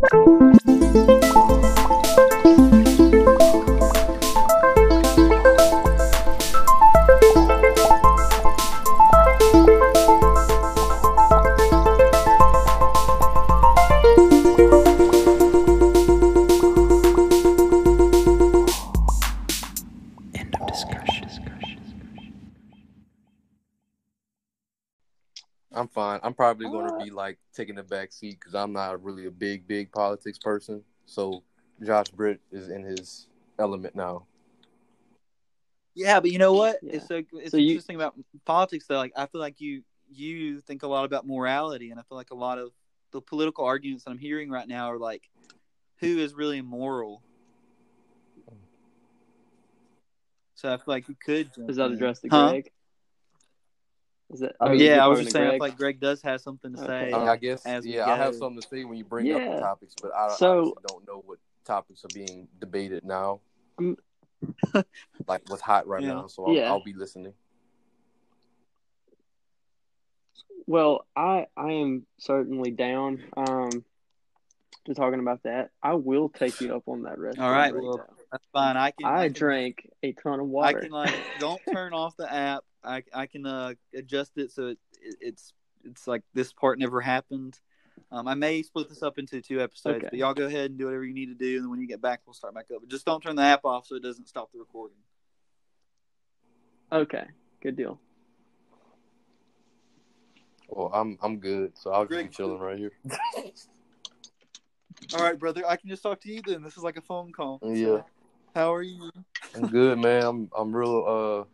End taking the back seat because I'm not really a big, big politics person. So Josh Britt is in his element now. Yeah, but you know what? Yeah. It's so it's So you- interesting about politics though. Like I feel like you you think a lot about morality, and I feel like a lot of the political arguments that I'm hearing right now are like, who is really moral? So I feel like you could. jump Does that in. address the Huh? Greg? Is that? I oh, mean, Yeah, I was just saying. I Greg? feel like Greg does have something to say. I, mean, I guess, as yeah, I have something to say when you bring up the topics, but I So- honestly don't know what topics are being debated now. Um, like what's hot right Yeah. now, so I'll, Yeah. I'll be listening. Well, I I am certainly down um to talking about that. I will take you up on that rest. All right, well, That's fine. I can. I can, drank a ton of water. I water. can like don't turn off the app. I I can uh, adjust it so it, it, it's it's like this part never happened. Um, I may split this up into two episodes, Okay. but y'all go ahead and do whatever you need to do, and then when you get back, we'll start back up. But just don't turn the app off so it doesn't stop the recording. okay, good deal. Well, I'm I'm good, so I'll just be chilling right here. All right, brother. I can just talk to you then. This is like a phone call. Yeah. How are you? I'm good, man. I'm I'm real uh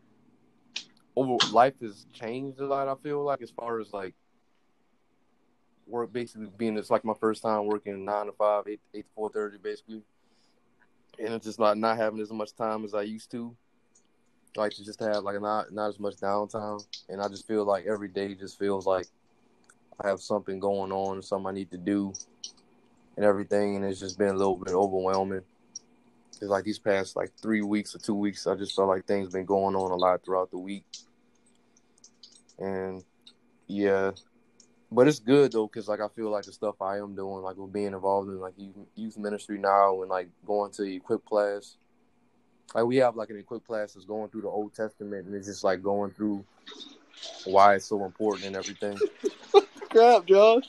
over life has changed a lot, I feel like as far as like work basically being it's like my first time working nine to five, eight eight to four thirty basically. And it's just not not having as much time as I used to. Like to just have like not not as much downtime. And I just feel like every day just feels like I have something going on, something I need to do and everything and it's just been a little bit overwhelming. It's like these past like three weeks or two weeks, I just felt like things been going on a lot throughout the week, and yeah, but it's good though because like I feel like the stuff I am doing, like with being involved in like youth, youth ministry now and like going to equip class, like we have like an equip class that's going through the Old Testament and it's just like going through why it's so important and everything. Crap, Josh.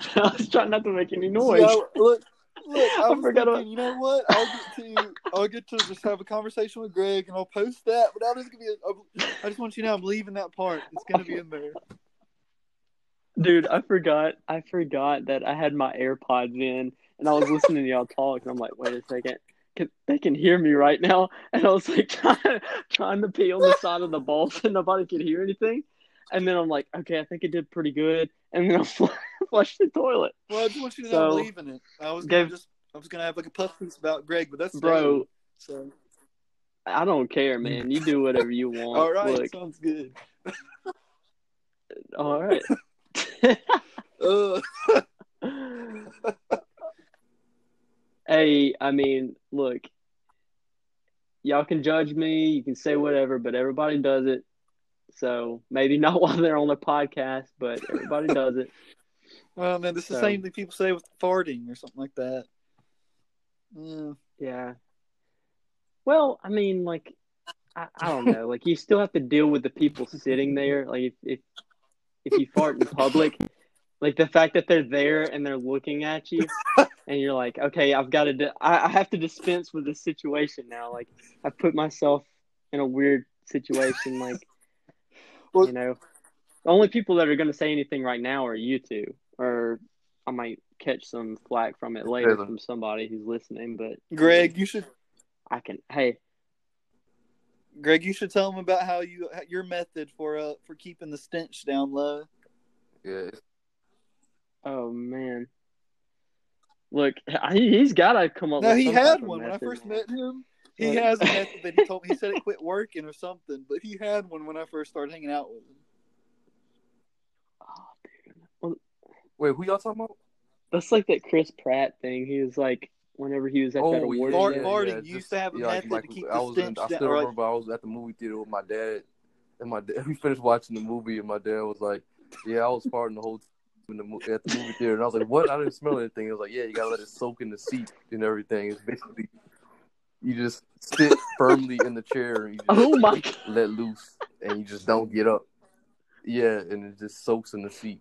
I was trying not to make any noise. So, look, look. I, I forgot thinking, you know what? I'll get to I'll get to just have a conversation with Greg, and I'll post that. But I'll just give you. A, I just want you to know I'm leaving that part. It's gonna be in there. Dude, I forgot. I forgot that I had my AirPods in, and I was listening to y'all talk, and I'm like, wait a second, can, they can hear me right now, and I was like trying, trying to pee on the side of the bowl so nobody could hear anything, and then I'm like, okay, I think it did pretty good, and then I fl- flushed the toilet, Well, I just want you to know So- I'm leaving it. I was Gave- just I was gonna have like a puff piece about Greg, but that's bro. So I don't care, man. You do whatever you want. all right, Look, sounds good. all right. Hey, I mean, look, y'all can judge me, you can say whatever, but everybody does it. So maybe not while they're on the podcast, but everybody does it. Well, man, this is the same thing people say with farting or something like that. Yeah. Yeah. Well, I mean, like, I, I don't know. Like, you still have to deal with the people sitting there. Like, if if, if you fart in public, like the fact that they're there and they're looking at you, and you're like, okay, I've got to, di- I, I have to dispense with this situation now. Like, I put myself in a weird situation. Like, Well- you know, the only people that are going to say anything right now are you two, or I might catch some flack from it later from somebody who's listening. But Greg, you should I can. Hey, Greg, you should tell them about how you your method for uh for keeping the stench down low. Yeah, oh man, look, he's got to come up. No, with he some had type of one when I first met him. He Like- has a method that he told me. He said it quit working or something, but he had one when I first started hanging out with him. Oh, dude. Wait, who y'all talking about? That's like that Chris Pratt thing. He was like, whenever he was at that Oh, award, yeah, Fart- yeah, show, farting yeah, used to have a yeah, method like, to keep I the was in, stench I down. still or, like- remember I was at the movie theater with my dad, and my dad, we finished watching the movie, and my dad was like, "Yeah, I was farting the whole in the mo- at the movie theater, and I was like, "What? I didn't smell anything." It was like, "Yeah, you gotta let it soak in the seat and everything." It's basically you just sit firmly in the chair and you just Oh my god. let loose, and you just don't get up. Yeah, and it just soaks in the seat.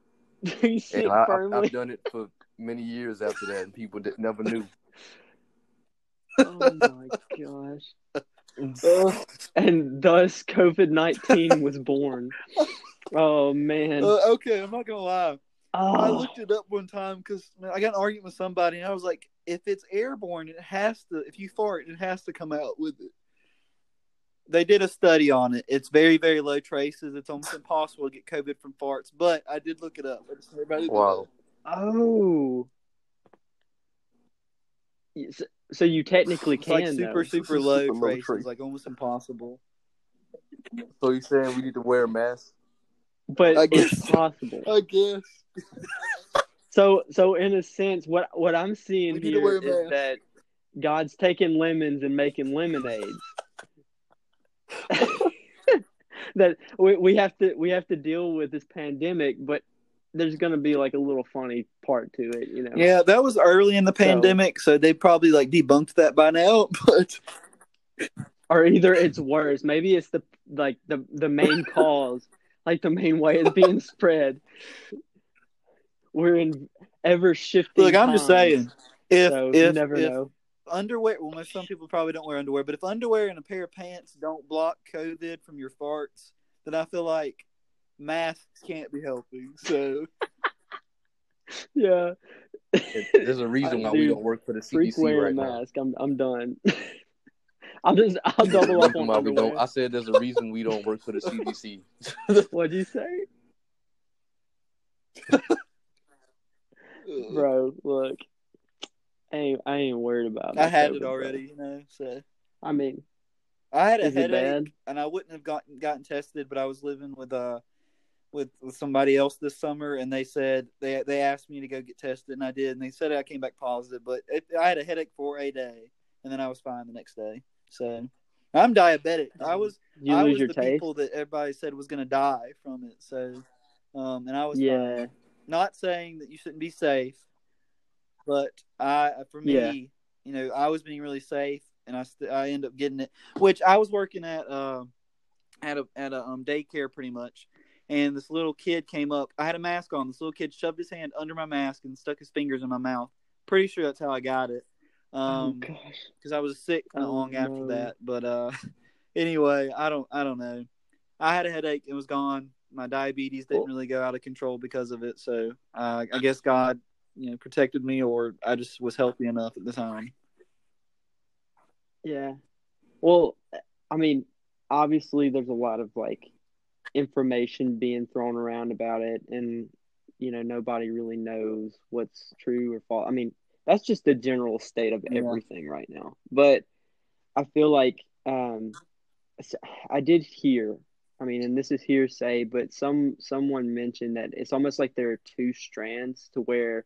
You sit And I, I, firmly. I've done it for many years after that, and people did, never knew. Oh my gosh. And thus COVID nineteen was born. Oh man. Uh, okay, I'm not gonna lie. I Oh, looked it up one time because I got an argument with somebody, and I was like, if it's airborne, it has to. If you fart, it has to come out with it. They did a study on it. It's very, very low traces. It's almost impossible to get COVID from farts. But I did look it up. I just want everybody Wow. oh. So, so you technically It's can like super, though. super low Super low traces, trace. like almost impossible. So you're saying we need to wear a mask? but I it's guess. possible. I guess. So, so in a sense, what what I'm seeing We need to here wear a is mask. that God's taking lemons and making lemonades. that we, we have to we have to deal with this pandemic, but there's gonna be like a little funny part to it, you know. Yeah, that was early in the pandemic, so they probably like debunked that by now. But Or either it's worse. Maybe it's the like the the main cause, like the main way it's being spread. We're in ever shifting. look, I'm just saying, if so you if, never if know. Underwear, well, most some people probably don't wear underwear, but if underwear and a pair of pants don't block COVID from your farts, then I feel like masks can't be helping. So Yeah. There's a reason why we don't work for the freak CDC wearing right a now. mask. I'm I'm done. I'll just I'll double up on why we don't. I said there's a reason we don't work for the CDC. What'd you say, bro? Look, I ain't I ain't worried about. I had COVID, it bro. already, you know. So I mean, I had a headache, and I wouldn't have gotten gotten tested, but I was living with uh with with somebody else this summer, and they said they they asked me to go get tested, and I did, and they said I came back positive, but it, I had a headache for a day, and then I was fine the next day. So I'm diabetic. I was you I was the taste. people that everybody said was going to die from it. So, um, and I was Yeah. fine. not saying that you shouldn't be safe, but I for me, Yeah. you know, I was being really safe, and I st- I end up getting it. Which I was working at uh, at a at a um, daycare pretty much, and this little kid came up. I had a mask on. This little kid shoved his hand under my mask and stuck his fingers in my mouth. Pretty sure that's how I got it. oh Um, gosh. because I was sick not Oh, long after no. that. But uh, anyway, I don't I don't know. I had a headache. It was gone. My diabetes didn't really go out of control because of it. So uh, I guess God, you know, protected me, or I just was healthy enough at the time. Yeah. Well, I mean, obviously there's a lot of like information being thrown around about it and you know, nobody really knows what's true or false. I mean, that's just the general state of Yeah. everything right now. But I feel like um I did hear, I mean, and this is hearsay, but some someone mentioned that it's almost like there are two strands to where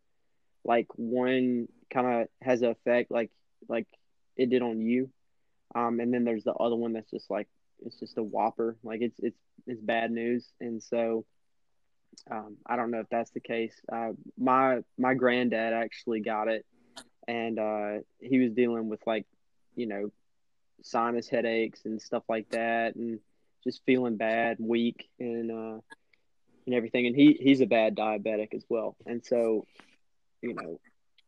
like one kind of has an effect like like it did on you. Um and then there's the other one that's just like it's just a whopper. Like it's it's it's bad news. And so um i don't know if that's the case. Uh my my granddad actually got it. And uh he was dealing with like you know sinus headaches and stuff like that and just feeling bad weak and uh and everything. And he he's a bad diabetic as well. And so you know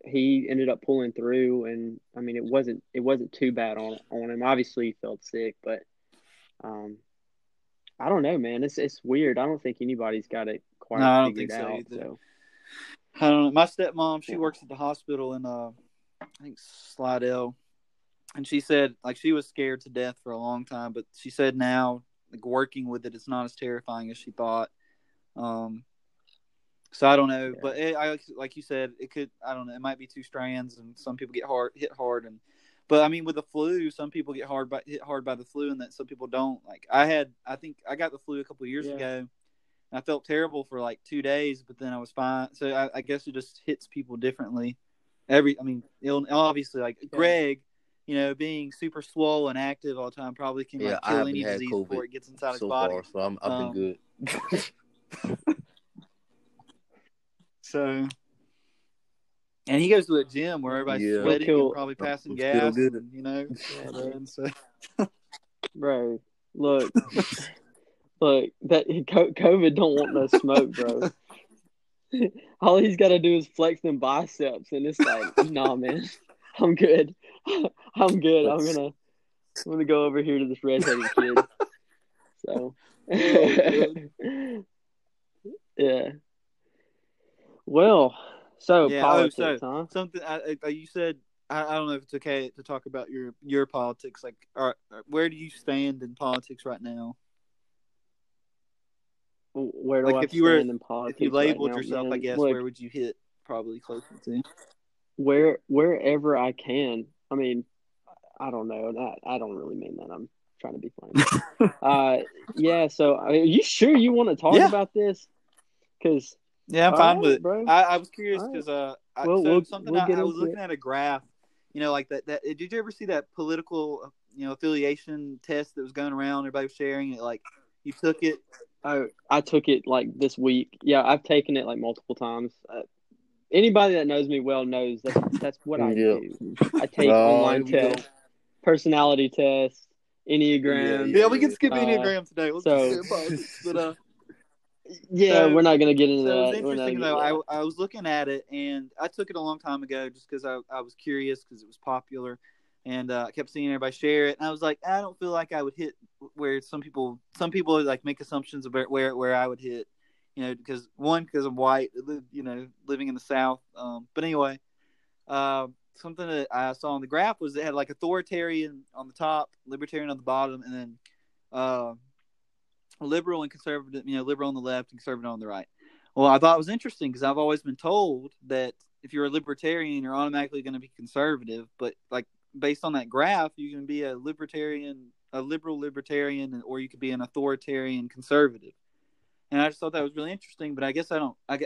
he ended up pulling through and I mean it wasn't it wasn't too bad on on him. Obviously he felt sick, but um I don't know, man. It's it's weird. I don't think anybody's got it quite No, I don't figured think so out. either. So I don't know. My stepmom, she Yeah. works at the hospital in uh, I think Slidell, and she said like she was scared to death for a long time, but she said now like working with it, it's not as terrifying as she thought. Um, so I don't know, Yeah. but it, I like you said, it could. I don't know. It might be two strands, and some people get hard hit hard, and but I mean with the flu, some people get hard by hit hard by the flu, and that some people don't. Like I had, I think I got the flu a couple of years Yeah. ago. and I felt terrible for like two days, but then I was fine. So I, I guess it just hits people differently. Every, I mean, ill, obviously, like Greg, you know, being super swole and active all the time probably can Yeah, like I kill any disease COVID before it gets inside his so body. far, so I'm, I've Um, been good. So, and he goes to a gym where everybody's Yeah. sweating Cool. and probably passing Feel gas. And, you know, Yeah, bro. and so Bro, look, look that co- COVID don't want no smoke, bro. All he's got to do is flex them biceps, and it's like, nah, man, I'm good. I'm good. I'm gonna, I'm gonna go over here to this redheaded kid. So, yeah. Well, so Yeah, oh, politics, so- huh? something I, I, you said. I, I don't know if it's okay to talk about your your politics. Like, are, where do you stand in politics right now? Where do Like, I if you were- in politics? If you right labeled now, yourself, I guess, Look, where would you hit? Probably closer to. where wherever I can. I mean, I don't know. That I don't really mean that. I'm trying to be funny. uh, yeah. So, are you sure you want to talk Yeah. about this? Because Yeah, I'm All fine right, with it. bro. I, I was curious All right. because uh, I, Well, so we'll- something we'll I, I was into looking at a graph. You know, like that. That did you ever see that political, you know, affiliation test that was going around? Everybody was sharing it. Like, you took it. I I took it like this week. Yeah, I've taken it like multiple times. Uh, anybody that knows me well knows that that's what I Yeah. do. I take Oh, online here we go. tests, personality tests, enneagram. Yeah, we can skip Uh, Enneagram today. Let's so- just get politics. But uh, Yeah, So- we're not gonna get into So it was that. Interesting though. I, I was looking at it and I took it a long time ago just because I, I was curious because it was popular and uh, I kept seeing everybody share it and I was like I don't feel like I would hit where some people some people like make assumptions about where where I would hit you know because one because I'm white you know living in the South um, but anyway uh, something that I saw on the graph was it had like authoritarian on the top libertarian on the bottom and then uh, liberal and conservative you know liberal on the left and conservative on the right well, I thought it was interesting because I've always been told that if you're a libertarian, you're automatically going to be conservative. But like based on that graph, you can be a libertarian, a liberal libertarian, or you could be an authoritarian conservative. And I just thought that was really interesting. But I guess I don't, I,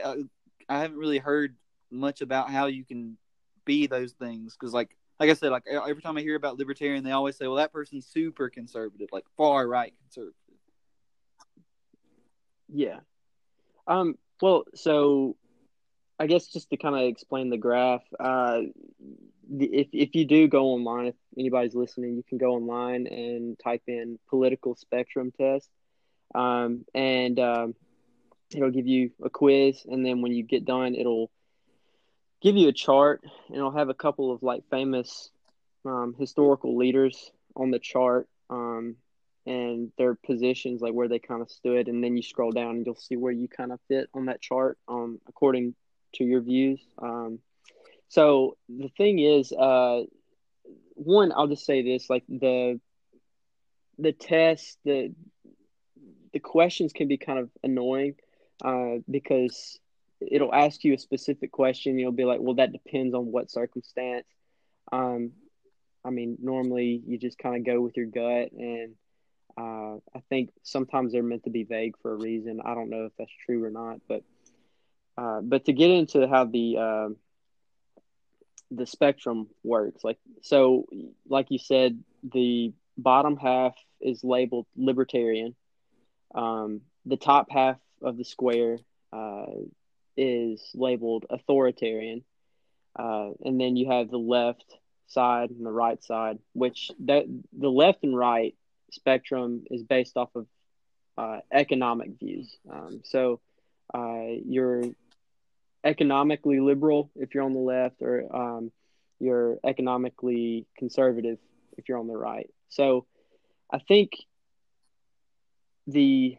I, haven't really heard much about how you can be those things because, like, like I said, like every time I hear about libertarian, they always say, "Well, that person's super conservative, like far right conservative." Yeah. Um. Well, so I guess just to kind of explain the graph, uh, if if you do go online, if anybody's listening, you can go online and type in political spectrum test, um, and um, it'll give you a quiz, and then when you get done, it'll give you a chart, and it'll have a couple of like famous um, historical leaders on the chart. And their positions, like where they kind of stood, and then you scroll down and you'll see where you kind of fit on that chart, um, according to your views. Um, so the thing is, uh, one, I'll just say this: like the the test, the the questions can be kind of annoying uh, because it'll ask you a specific question. You'll be like, "Well, that depends on what circumstance." Um, I mean, normally you just kind of go with your gut and uh, I think sometimes they're meant to be vague for a reason. I don't know if that's true or not, but uh, but to get into how the uh, the spectrum works, like so, like you said, the bottom half is labeled libertarian. Um, the top half of the square uh, is labeled authoritarian, uh, and then you have the left side and the right side, which that the left and right spectrum is based off of uh, economic views. Um, so uh, you're economically liberal if you're on the left, or um, you're economically conservative if you're on the right. So I think the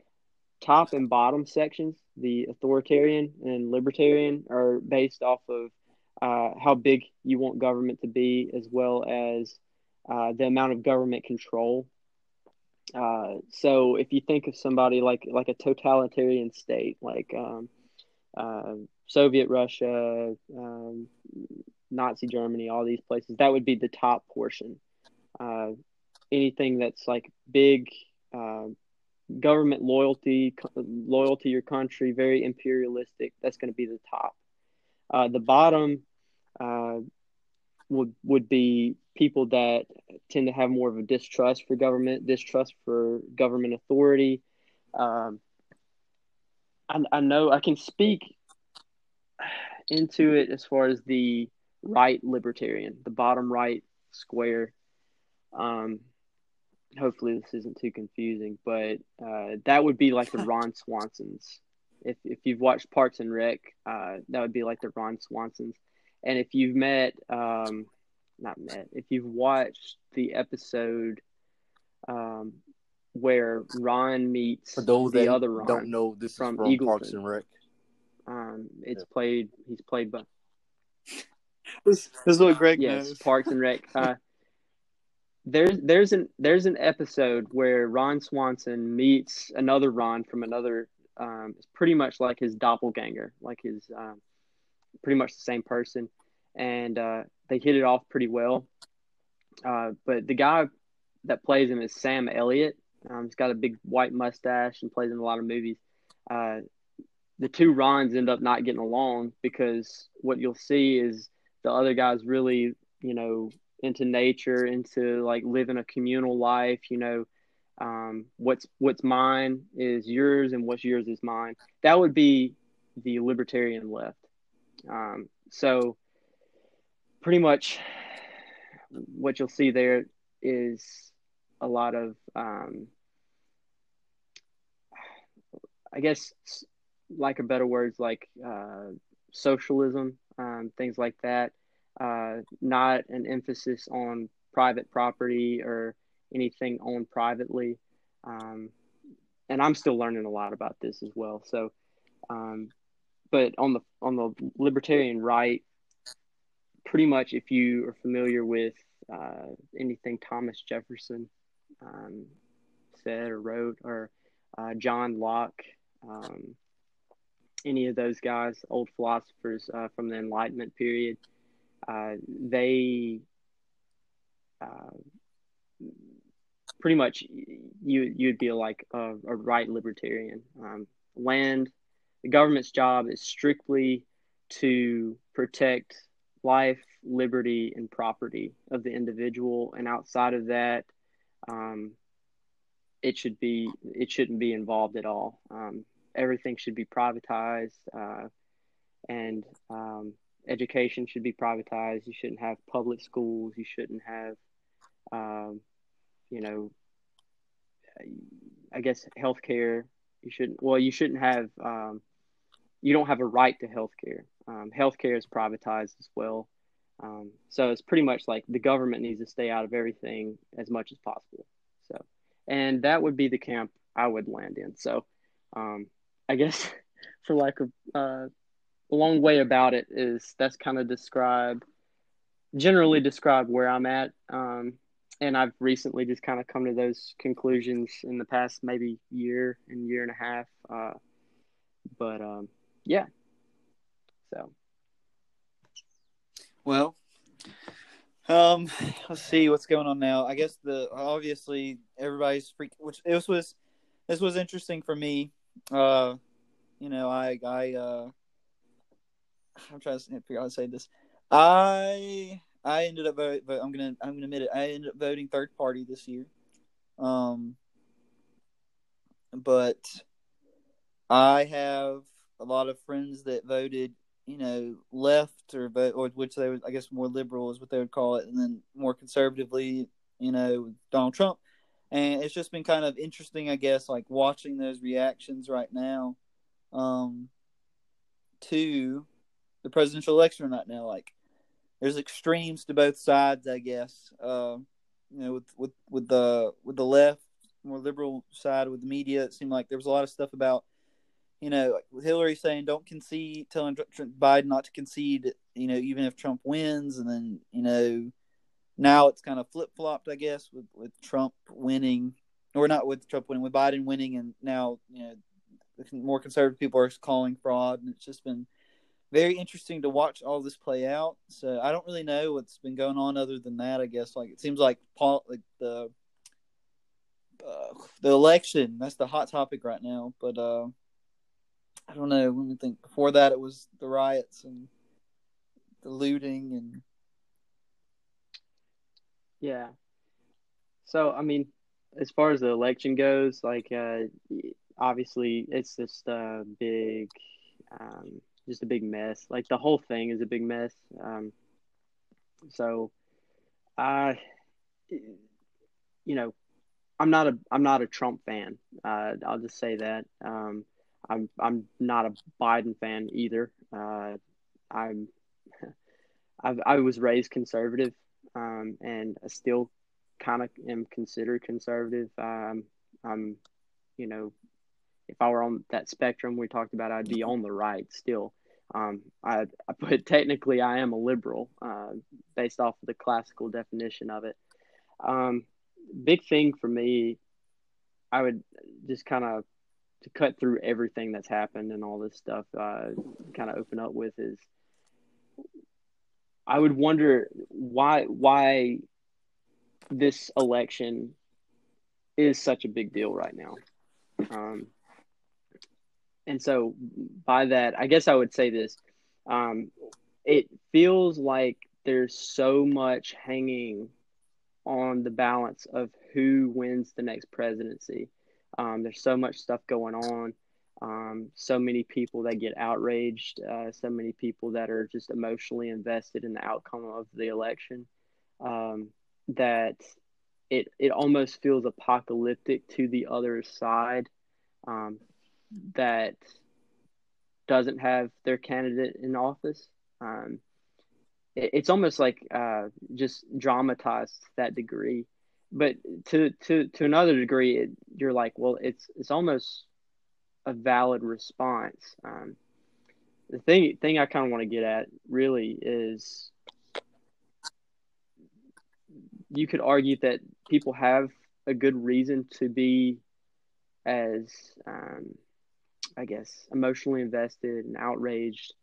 top and bottom sections, the authoritarian and libertarian, are based off of uh, how big you want government to be, as well as uh, the amount of government control uh, so if you think of somebody like like a totalitarian state, like um, uh, Soviet Russia, um, Nazi Germany, all these places, that would be the top portion. Uh, anything that's like big uh, government loyalty, loyal to your country, very imperialistic, that's going to be the top. Uh, the bottom uh, would would be people that tend to have more of a distrust for government, distrust for government authority. Um, I, I know I can speak into it as far as the right libertarian, the bottom right square. Um, hopefully this isn't too confusing, but uh, that would be like the Ron Swansons. If if you've watched Parks and Rec, uh, that would be like the Ron Swansons. And if you've met, um, not met, if you've watched the episode um, where Ron meets For those the that other Ron don't know, this from from Parks and Rec. Um, it's Yeah. played. He's played by This, this is what Greg yes, knows. Parks and Rec. Uh, there's there's an there's an episode where Ron Swanson meets another Ron from another. Um, it's pretty much like his doppelganger, like his um, pretty much the same person, and uh, they hit it off pretty well. Uh, but the guy that plays him is Sam Elliott. Um, he's got a big white mustache and plays in a lot of movies. Uh, the two Rons end up not getting along because what you'll see is the other guy's really, you know, into nature, into like living a communal life. You know, um, what's what's mine is yours, and what's yours is mine. That would be the libertarian left. Um, so, pretty much, what you'll see there is a lot of, um, I guess, like a better words, like uh, socialism, um, things like that. Uh, not an emphasis on private property or anything owned privately. Um, and I'm still learning a lot about this as well. So, um, but on the on the libertarian right, pretty much if you are familiar with uh, anything Thomas Jefferson um, said or wrote, or uh, John Locke, um, any of those guys, old philosophers uh, from the Enlightenment period, uh, they uh, pretty much you you'd be like a, a right libertarian. Um, land, the government's job is strictly to protect life, liberty, and property of the individual, and outside of that, um, it should be it shouldn't be involved at all. Um, everything should be privatized, uh, and um, education should be privatized. You shouldn't have public schools. You shouldn't have, um, you know, I guess healthcare. You shouldn't. Well, you shouldn't have. Um, you don't have a right to healthcare. Um, healthcare is privatized as well. Um, so it's pretty much like the government needs to stay out of everything as much as possible. So, and that would be the camp I would land in. So, um, I guess for like a, uh, a long way about it is that's kind of describe, generally describe where I'm at. Um, and I've recently just kind of come to those conclusions in the past maybe year and year and a half. Uh, but um, yeah, so Well, um, let's see what's going on now. I guess the obviously everybody's freak. Which this was this was interesting for me. Uh, you know, I I uh, I'm trying to figure out how to say this. I I ended up vote, but I'm gonna I'm gonna admit it. I ended up voting third party this year. Um, but I have a lot of friends that voted you know, left or or which they would, I guess, more liberal is what they would call it, and then more conservatively, you know, Donald Trump. And it's just been kind of interesting, I guess, like watching those reactions right now um, to the presidential election right now. Like, there's extremes to both sides, I guess. Uh, you know, with with with the with the left, more liberal side with the media, it seemed like there was a lot of stuff about you know, with Hillary saying don't concede, telling Biden not to concede, you know, even if Trump wins, and then you know, now it's kind of flip flopped, I guess, with with Trump winning, or not with Trump winning, with Biden winning, and now you know, more conservative people are calling fraud, and it's just been very interesting to watch all this play out. So I don't really know what's been going on other than that. I guess like it seems like Paul, like the uh, the election that's the hot topic right now, but. uh I don't know. Let me think. Before that, it was the riots and the looting and. Yeah. So I mean, as far as the election goes, like uh, obviously it's just a big um, just a big mess. Like the whole thing is a big mess. Um, so, I, you know, I'm not a I'm not a Trump fan. Uh, I'll just say that. Um, I'm I'm not a Biden fan either. Uh, I'm I've, I was raised conservative, um, and I still kind of am considered conservative. Um, I'm, you know, if I were on that spectrum we talked about, I'd be on the right still. Um, I, I but technically I am a liberal, uh, based off of the classical definition of it. Um, big thing for me, I would just kind of to cut through everything that's happened and all this stuff. Uh, kind of open up with is I would wonder why why this election is such a big deal right now. Um, and so by that, I guess I would say this. Um, it feels like there's so much hanging on the balance of who wins the next presidency. Um, there's so much stuff going on. Um, so many people that get outraged, uh, so many people that are just emotionally invested in the outcome of the election, um, that it it almost feels apocalyptic to the other side um, that doesn't have their candidate in office. Um, it, it's almost like uh, just dramatized to that degree. But to to to another degree, it, you're like, well, it's it's almost a valid response. Um, the thing thing I kind of want to get at really is you could argue that people have a good reason to be as um, I guess emotionally invested and outraged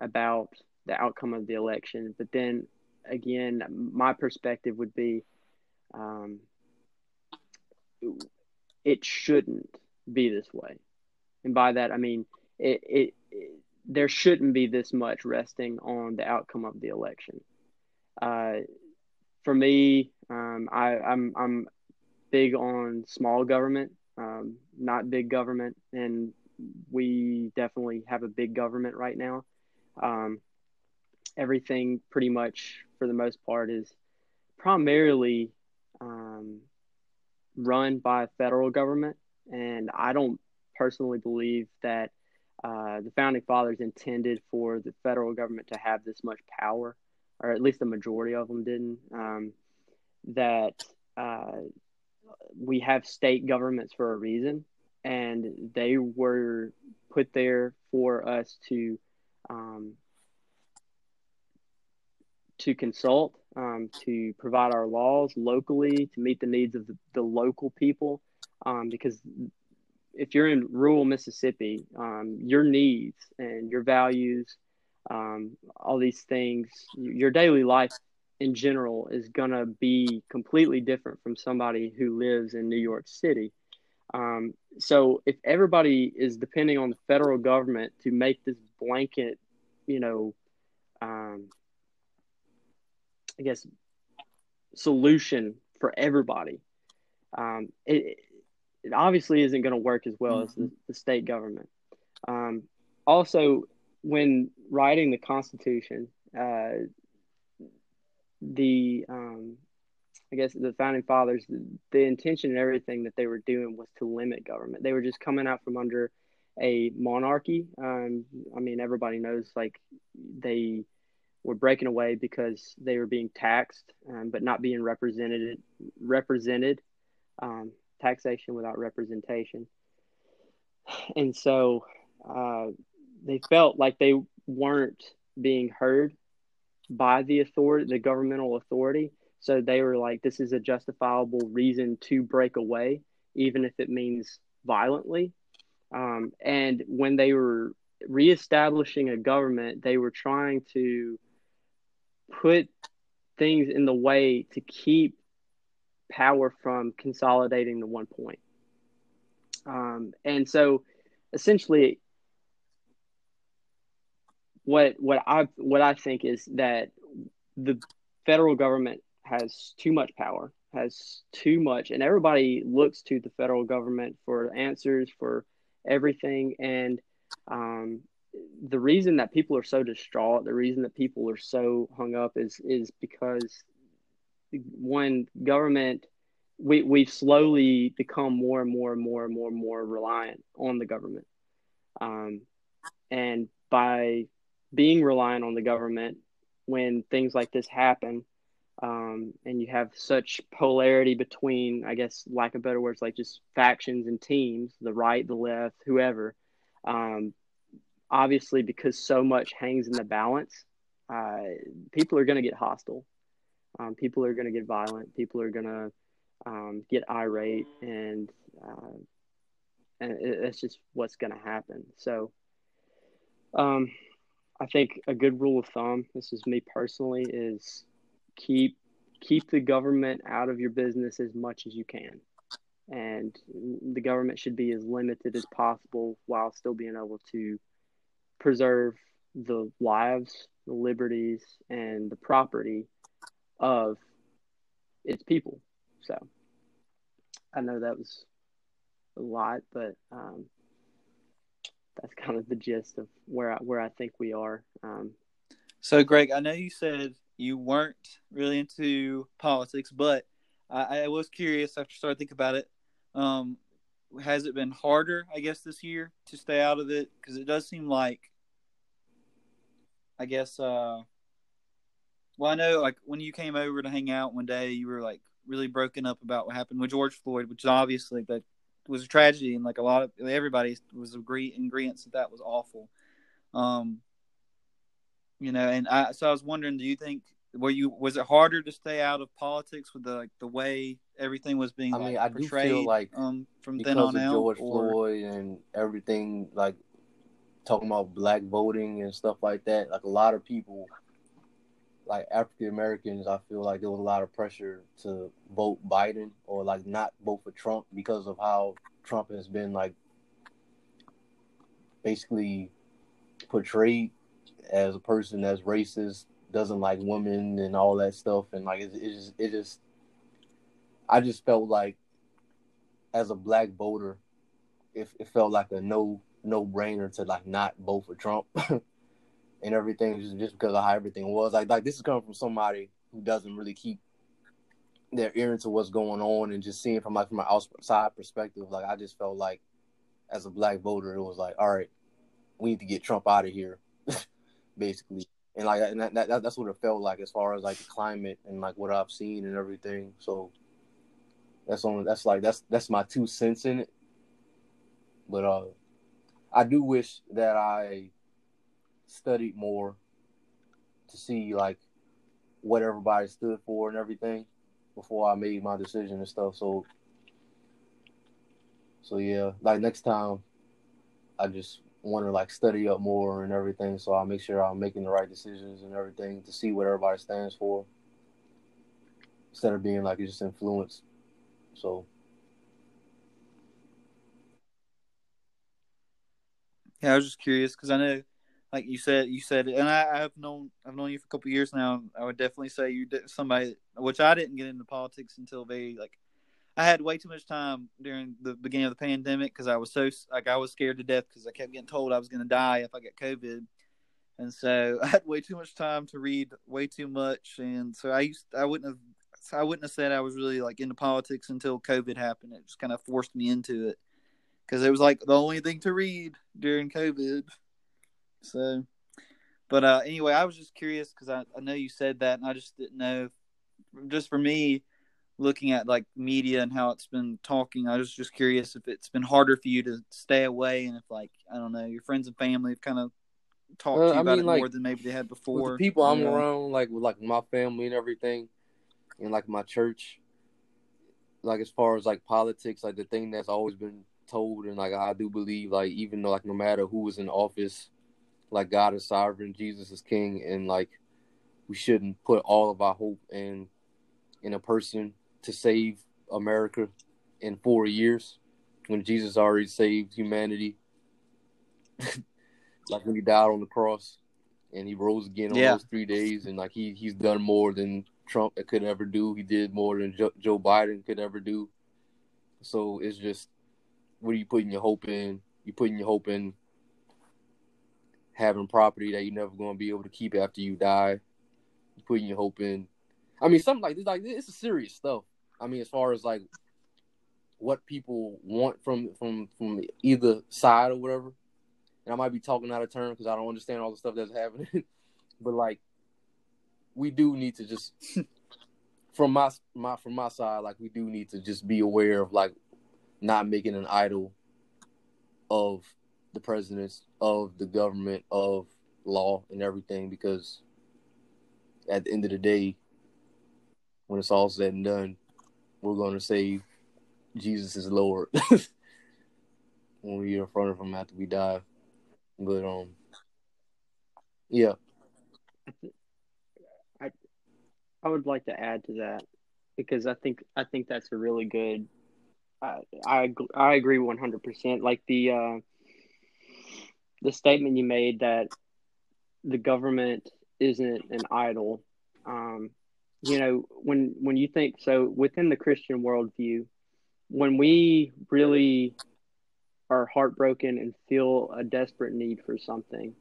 about the outcome of the election. But then again, my perspective would be um, it shouldn't be this way. And by that, I mean, it, it, it there shouldn't be this much resting on the outcome of the election. Uh, for me, um, I, I'm I'm big on small government, um, not big government, and we definitely have a big government right now. Um, everything, pretty much for the most part, is primarily um, run by federal government, and I don't personally believe that uh, the founding fathers intended for the federal government to have this much power or at least the majority of them didn't. Um, that uh, we have state governments for a reason, and they were put there for us to um, to consult, um, to provide our laws locally, to meet the needs of the, the local people. Um, because if you're in rural Mississippi, um, your needs and your values um, all these things, your daily life in general is going to be completely different from somebody who lives in New York City. Um, so if everybody is depending on the federal government to make this blanket, you know, um, I guess solution for everybody, um, it, it obviously isn't going to work as well mm-hmm. as the, mm-hmm. the, state government. Um, also, when writing the Constitution, uh, the um, I guess the founding fathers, the, the, intention and everything that they were doing was to limit government. They were just coming out from under a monarchy. Um, I mean, everybody knows like they were breaking away because they were being taxed, um, but not being represented. Represented, um, taxation without representation, and so uh, they felt like they weren't being heard by the authority, the governmental authority. So they were like, this is a justifiable reason to break away, even if it means violently. Um, and when they were reestablishing a government, they were trying to put things in the way to keep power from consolidating to one point. Um, and so essentially, what what I what I think is that the federal government has too much power, has too much, and everybody looks to the federal government for answers for everything. And um, the reason that people are so distraught, the reason that people are so hung up is is because when government we we've slowly become more and more and more and more and more reliant on the government. Um, and by being reliant on the government when things like this happen, um, and you have such polarity between, I guess, lack of better words, like just factions and teams, the right, the left, whoever. Um, obviously, because so much hangs in the balance, uh, people are going to get hostile. Um, people are going to get violent. People are going to um, get irate, and uh, and it's just what's going to happen. So, um, I think a good rule of thumb, this is me personally, is keep keep the government out of your business as much as you can. And the government should be as limited as possible while still being able to preserve the lives, the liberties, and the property of its people. So I know that was a lot, but um, that's kind of the gist of where I, where I think we are. Um, so, Greg, I know you said you weren't really into politics, but I, I was curious after started thinking about it. Um, has it been harder, I guess, this year to stay out of it? Because it does seem like, I guess, uh, well, I know like when you came over to hang out one day, you were like really broken up about what happened with George Floyd, which obviously that was a tragedy, and like a lot of everybody was agree in agreement that that was awful. Um, you know, and I so I was wondering, do you think were you was it harder to stay out of politics with the like the way everything was being? I mean, I do feel like um from then on out, George or... Floyd and everything like talking about black voting and stuff like that. Like a lot of people, like African Americans, I feel like there was a lot of pressure to vote Biden or like not vote for Trump because of how Trump has been like basically portrayed as a person that's racist, doesn't like women and all that stuff, and like it, it just it just I just felt like as a black voter, it, it felt like a no no brainer to like not vote for Trump and everything just just because of how everything was. Like like this is coming from somebody who doesn't really keep their ear into what's going on and just seeing from like from an outside perspective. Like I just felt like as a black voter, it was like, all right, we need to get Trump out of here basically. And like and that, that, that's what it felt like as far as like the climate and like what I've seen and everything. So that's only that's like that's that's my two cents in it. But uh I do wish that I studied more to see like what everybody stood for and everything before I made my decision and stuff. So so yeah, like next time I just want to like study up more and everything, so I'll make sure I'm making the right decisions and everything to see what everybody stands for, instead of being like just influenced. So. Yeah, I was just curious because I know, like you said, you said, and I, have known I've known you for a couple years now. I would definitely say you did somebody, which I didn't get into politics until very like I had way too much time during the beginning of the pandemic because I was so like I was scared to death because I kept getting told I was going to die if I got COVID, and so I had way too much time to read way too much, and so I used I wouldn't have I wouldn't have said I was really like into politics until COVID happened. It just kind of forced me into it because it was like the only thing to read during COVID. So, but uh, anyway, I was just curious because I, I know you said that, and I just didn't know. Just for me, looking at like media and how it's been talking, I was just curious if it's been harder for you to stay away and if like I don't know, your friends and family have kind of talked to you I about mean, it like, more than maybe they had before. the people I'm around, like with like my family and everything, and like my church, like as far as like politics, like the thing that's always been told, and like I do believe, like even though like no matter who is in office, like God is sovereign, Jesus is King, and like we shouldn't put all of our hope in in a person to save America in four years when Jesus already saved humanity. like when he died on the cross and he rose again on yeah. those three days, and like he he's done more than Trump could ever do. He did more than jo- Joe Biden could ever do. So it's just what are you putting your hope in? You putting your hope in having property that you're never going to be able to keep after you die, putting your hope in. I mean, something like this, like this is serious stuff. I mean, as far as like what people want from from from either side or whatever. And I might be talking out of turn because I don't understand all the stuff that's happening, but like we do need to just from my my from my side, like we do need to just be aware of like not making an idol of the presidents, of the government, of law and everything because at the end of the day, when it's all said and done, we're going to say Jesus is Lord when we're in front of Him after we die. But um, yeah, I I would like to add to that because I think I think that's a really good. I I, I agree one hundred percent. Like the uh, the statement you made that the government isn't an idol. Um, you know, when when you think so within the Christian worldview, when we really are heartbroken and feel a desperate need for something,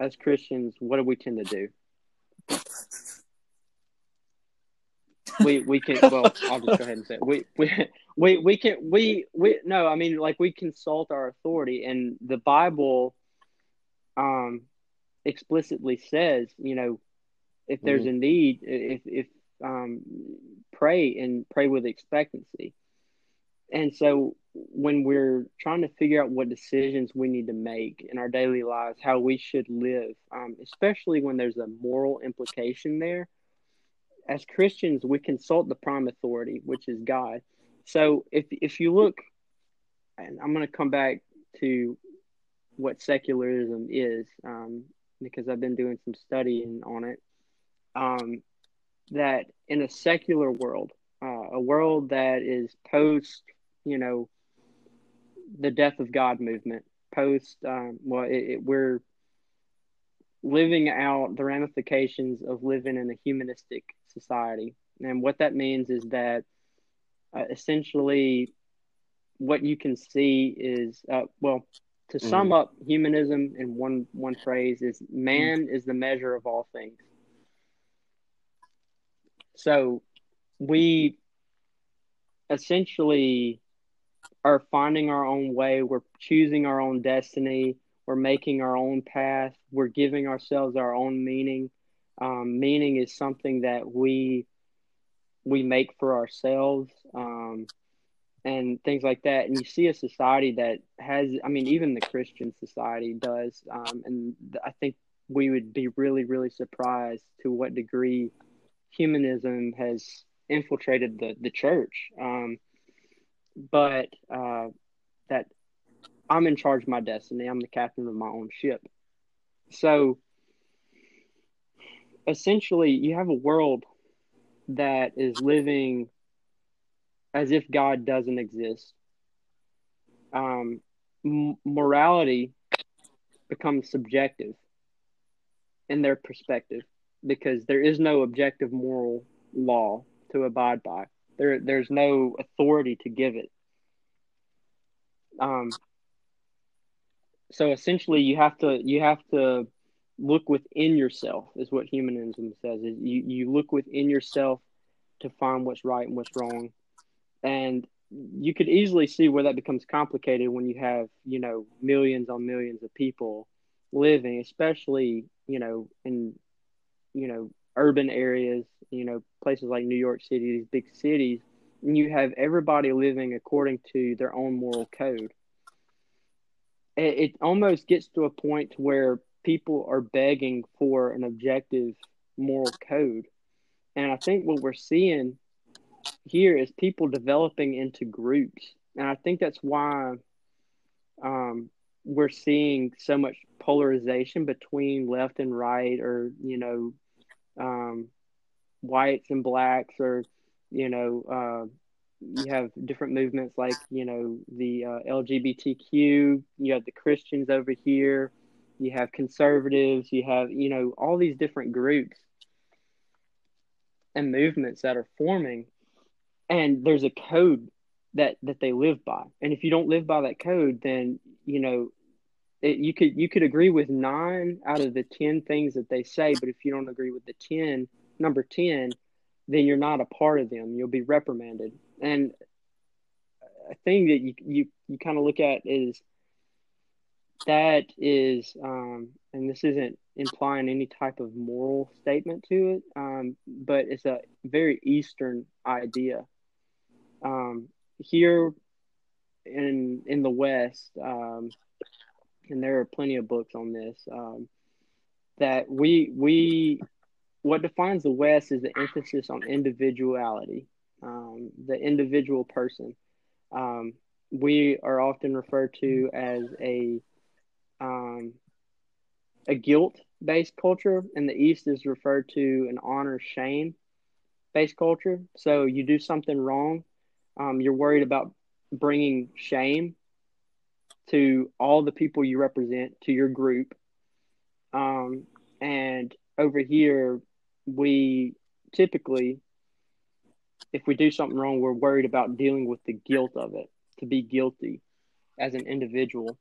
as Christians, what do we tend to do? we we can well I'll just go ahead and say it. we we we we can we we no I mean like we consult our authority and the Bible um explicitly says you know if there's mm-hmm. a need if if um pray and pray with expectancy and so when we're trying to figure out what decisions we need to make in our daily lives how we should live um, especially when there's a moral implication there as Christians, we consult the prime authority, which is God. So if if you look, and I'm going to come back to what secularism is, um, because I've been doing some studying on it. Um, that in a secular world, uh, a world that is post, you know, the death of God movement, post, um, well, it, it, we're living out the ramifications of living in a humanistic society. And what that means is that uh, essentially what you can see is, uh, well, to sum mm. up humanism in one, one phrase is man mm. is the measure of all things. So we essentially are finding our own way. We're choosing our own destiny we're making our own path. We're giving ourselves our own meaning. Um, meaning is something that we we make for ourselves, um, and things like that. And you see a society that has, I mean, even the Christian society does. Um, and I think we would be really, really surprised to what degree humanism has infiltrated the the church. Um, but uh, that I'm in charge of my destiny. I'm the captain of my own ship. So essentially, you have a world that is living as if God doesn't exist. Um, m- morality becomes subjective in their perspective because there is no objective moral law to abide by. There, there's no authority to give it. Um, so essentially you have to you have to look within yourself is what humanism says is you, you look within yourself to find what's right and what's wrong and you could easily see where that becomes complicated when you have you know millions on millions of people living especially you know in you know urban areas you know places like new york city these big cities and you have everybody living according to their own moral code it, it almost gets to a point where people are begging for an objective moral code. And I think what we're seeing here is people developing into groups. And I think that's why um, we're seeing so much polarization between left and right, or, you know, um, whites and blacks, or, you know, uh, you have different movements like you know the uh, LGBTQ. You have the Christians over here. You have conservatives. You have you know all these different groups and movements that are forming, and there's a code that that they live by. And if you don't live by that code, then you know it, you could you could agree with nine out of the ten things that they say, but if you don't agree with the ten, number ten, then you're not a part of them. You'll be reprimanded. And a thing that you you you kind of look at is that is, um, and this isn't implying any type of moral statement to it, um, but it's a very Eastern idea. Um, here in in the West, um, and there are plenty of books on this. Um, that we we what defines the West is the emphasis on individuality, um, the individual person. Um, we are often referred to as a um, a guilt based culture, and the East is referred to an honor shame based culture. So you do something wrong, um, you're worried about bringing shame to all the people you represent, to your group. Um, and over here, we typically, if we do something wrong, we're worried about dealing with the guilt of it, to be guilty as an individual.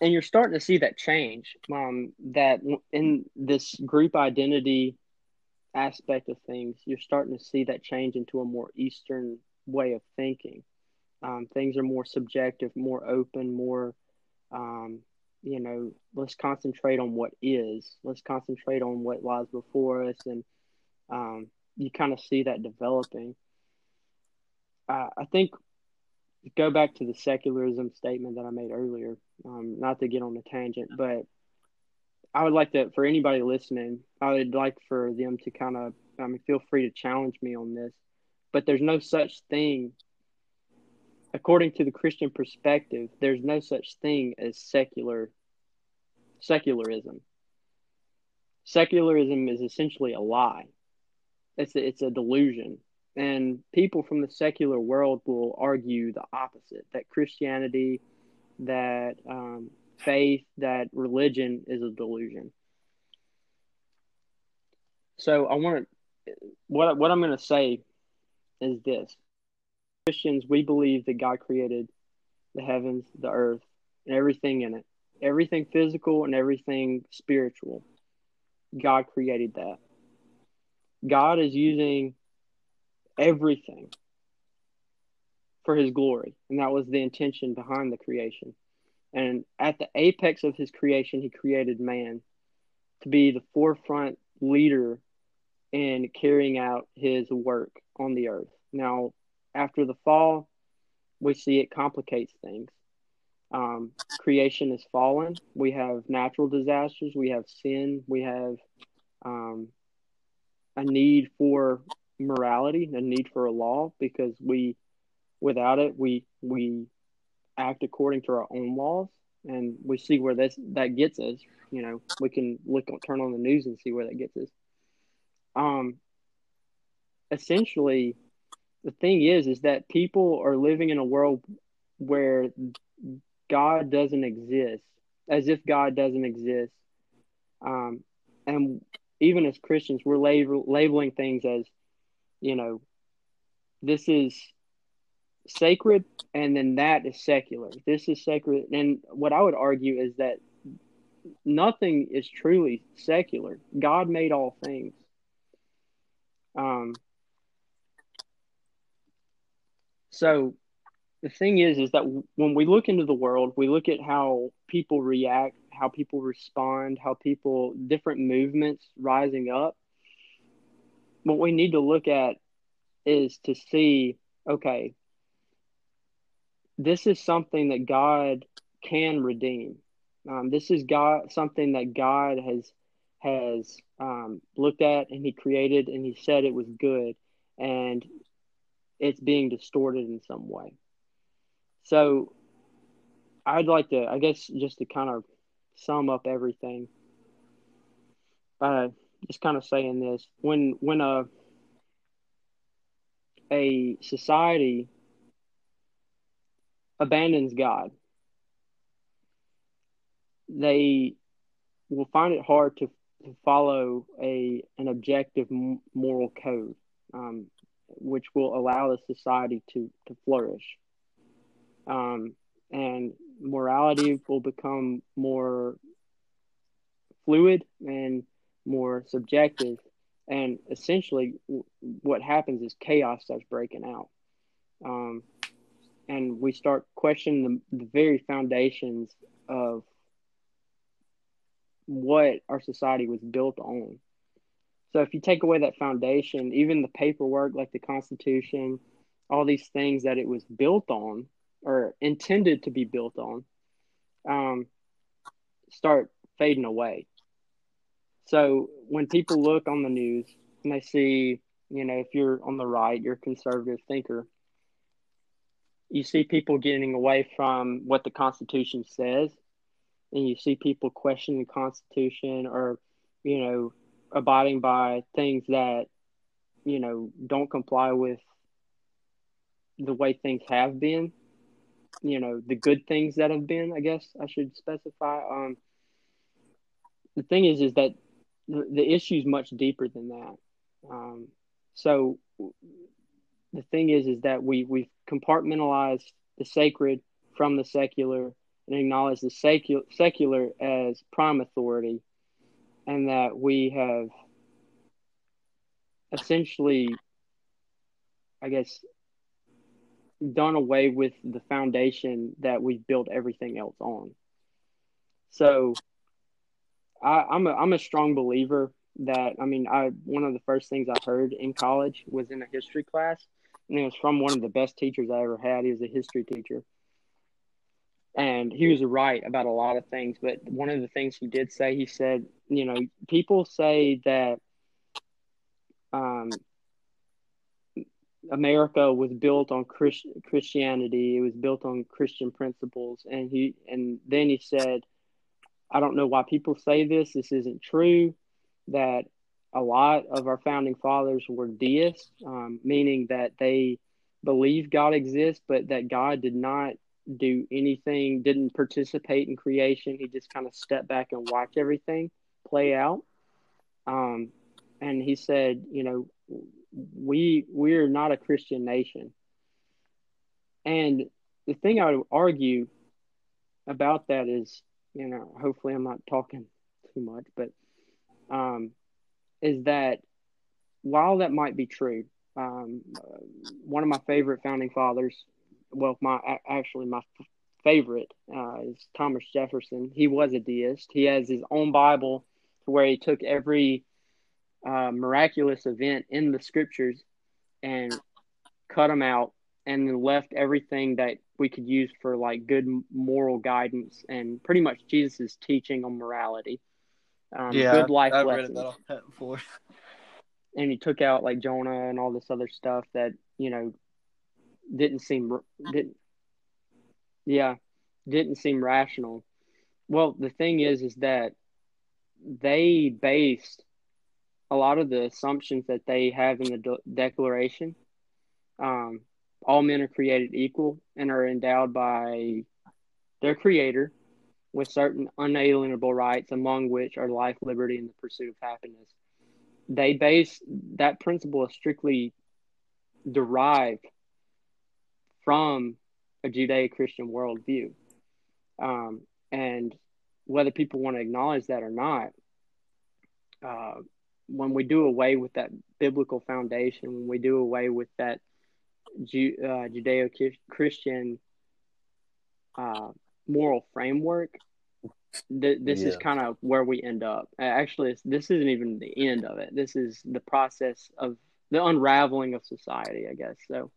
And you're starting to see that change. Um, that in this group identity aspect of things, you're starting to see that change into a more Eastern way of thinking. Um, things are more subjective, more open, more, um, you know, let's concentrate on what is. Let's concentrate on what lies before us. And um, you kind of see that developing. Uh, I think go back to the secularism statement that I made earlier, um, not to get on a tangent, but I would like to, for anybody listening, I would like for them to kind of, I mean, feel free to challenge me on this, but there's no such thing according to the Christian perspective, there's no such thing as secular secularism. Secularism is essentially a lie. It's a, it's a delusion. And people from the secular world will argue the opposite that Christianity, that um, faith, that religion is a delusion. So I want to, what, what I'm going to say is this Christians, we believe that God created the heavens, the earth, and everything in it. Everything physical and everything spiritual. God created that. God is using everything for his glory. And that was the intention behind the creation. And at the apex of his creation, he created man to be the forefront leader in carrying out his work on the earth. Now, after the fall, we see it complicates things. Um, creation is fallen. We have natural disasters. We have sin. We have um, a need for morality, a need for a law, because we, without it, we we act according to our own laws, and we see where this that gets us. You know, we can look turn on the news and see where that gets us. Um, essentially, the thing is is that people are living in a world where God doesn't exist, as if God doesn't exist. Um, and even as Christians, we're lab- labeling things as, you know, this is sacred, and then that is secular. This is sacred. And what I would argue is that nothing is truly secular. God made all things. Um, So the thing is, is that when we look into the world, we look at how people react, how people respond, how people, different movements rising up. What we need to look at is to see, okay, this is something that God can redeem. Um, this is God, something that God has has um, looked at and He created, and He said it was good, and it's being distorted in some way. So I'd like to, I guess, just to kind of sum up everything, uh, just kind of saying this: when when a a society abandons God, they will find it hard to, to follow a an objective moral code. Um, which will allow the society to to flourish. Um, and morality will become more fluid and more subjective. And essentially, w- what happens is chaos starts breaking out. Um, and we start questioning the, the very foundations of what our society was built on. So if you take away that foundation, even the paperwork like the Constitution, all these things that it was built on or intended to be built on, um, start fading away. So when people look on the news and they see, you know, if you're on the right, you're a conservative thinker, you see people getting away from what the Constitution says, and you see people questioning the Constitution or, you know, abiding by things that, you know, don't comply with the way things have been. You know, the good things that have been, I guess I should specify. Um, the thing is, is that the, the issue is much deeper than that. Um, so the thing is, is that we we've compartmentalized the sacred from the secular and acknowledged the secular secular as prime authority, and that we have essentially, I guess, done away with the foundation that we've built everything else on. So, I, I'm a I'm a strong believer that I mean I one of the first things I heard in college was in a history class, and it was from one of the best teachers I ever had. He was a history teacher, and he was right about a lot of things. But one of the things he did say, he said, you know, people say that um, America was built on Christ- Christianity. It was built on Christian principles, and he and then he said, I don't know why people say this. This isn't true. That a lot of our founding fathers were deists, um, meaning that they believe God exists, but that God did not do anything, didn't participate in creation. He just kind of stepped back and watched everything play out. Um, and he said, you know, we we're not a Christian nation. And the thing I would argue about that is, you know, hopefully I'm not talking too much, but um, is that while that might be true, um, one of my favorite founding fathers, well, my actually my favorite uh, is Thomas Jefferson. He was a deist. He has his own Bible to where he took every uh, miraculous event in the scriptures and cut them out and then left everything that we could use for like good moral guidance and pretty much Jesus' teaching on morality. Um, good life I've lessons. read that before. and he took out like Jonah and all this other stuff that you know didn't seem didn't yeah didn't seem rational. Well, the thing is, is that they based a lot of the assumptions that they have in the de- Declaration. Um, all men are created equal and are endowed by their Creator with certain unalienable rights, among which are life, liberty, and the pursuit of happiness. They base that principle is strictly derived from a Judeo Christian worldview. Um, and whether people want to acknowledge that or not, uh, when we do away with that biblical foundation, when we do away with that Ju- uh, Judeo Christian uh, moral framework, th- this is kind of where we end up. Actually, it's, this isn't even the end of it. This is the process of the unraveling of society, I guess. So,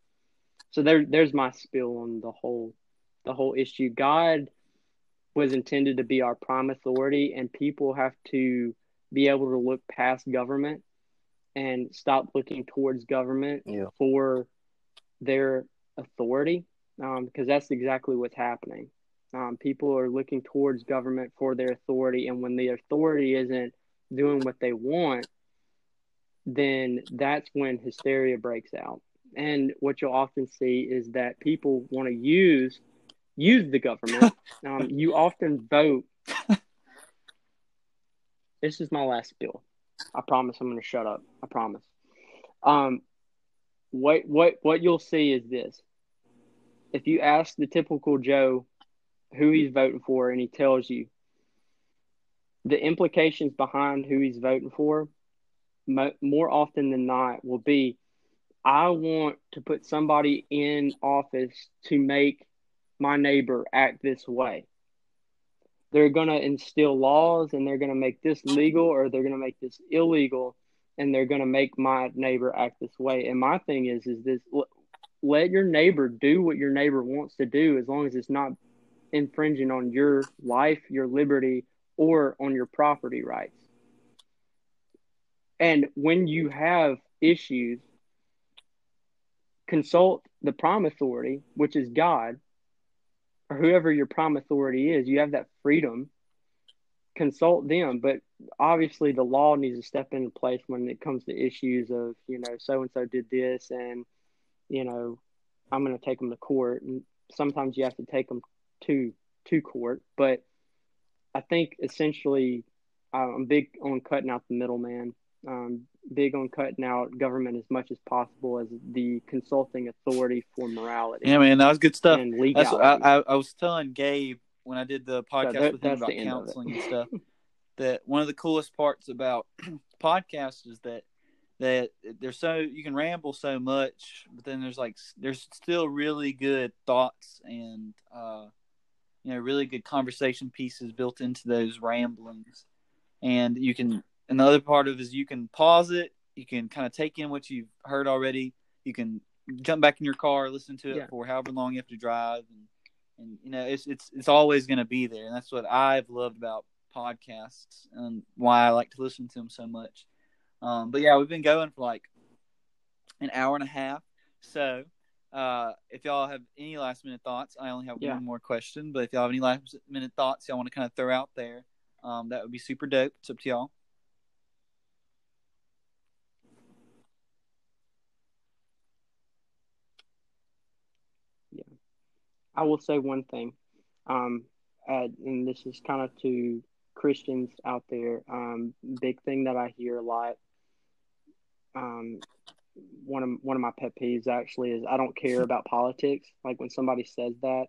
so there, there's my spill on the whole, the whole issue. God was intended to be our prime authority, and people have to be able to look past government and stop looking towards government Yeah. for their authority, um, because that's exactly what's happening. Um, people are looking towards government for their authority, and when the authority isn't doing what they want, then that's when hysteria breaks out. And what you'll often see is that people want to use use the government. um, you often vote. this is my last bill. I promise I'm going to shut up. I promise. Um, what what what you'll see is this: if you ask the typical Joe who he's voting for and he tells you the implications behind who he's voting for mo- more often than not will be I want to put somebody in office to make my neighbor act this way. They're going to instill laws and they're going to make this legal or they're going to make this illegal and they're going to make my neighbor act this way. And my thing is is this let your neighbor do what your neighbor wants to do as long as it's not infringing on your life, your liberty, or on your property rights. And when you have issues, consult the prime authority, which is God, or whoever your prime authority is. You have that freedom. Consult them, but obviously the law needs to step into place when it comes to issues of you know so and so did this and you know I'm going to take them to court, and sometimes you have to take them to to court. But I think essentially, I'm big on cutting out the middleman. Um, big on cutting out government as much as possible as the consulting authority for morality. Yeah, man, that was good stuff. And legality. I, I, I was telling Gabe when I did the podcast that- with him about the end of it. counseling and stuff that one of the coolest parts about podcasts is that that there's so you can ramble so much, but then there's like there's still really good thoughts and uh, you know really good conversation pieces built into those ramblings, and you can another part of it is you can pause it, you can kind of take in what you've heard already, you can jump back in your car, listen to it Yeah. for however long you have to drive, and and you know it's it's it's always going to be there, and that's what I've loved about podcasts and why I like to listen to them so much. Um, but yeah, we've been going for like an hour and a half. So uh, if y'all have any last minute thoughts, I only have Yeah. one more question. But if y'all have any last minute thoughts y'all want to kind of throw out there, um, that would be super dope. It's up to y'all. I will say one thing, um, uh, and this is kind of to Christians out there. Um, big thing that I hear a lot. Um, one of one of my pet peeves actually is I don't care about politics. Like when somebody says that,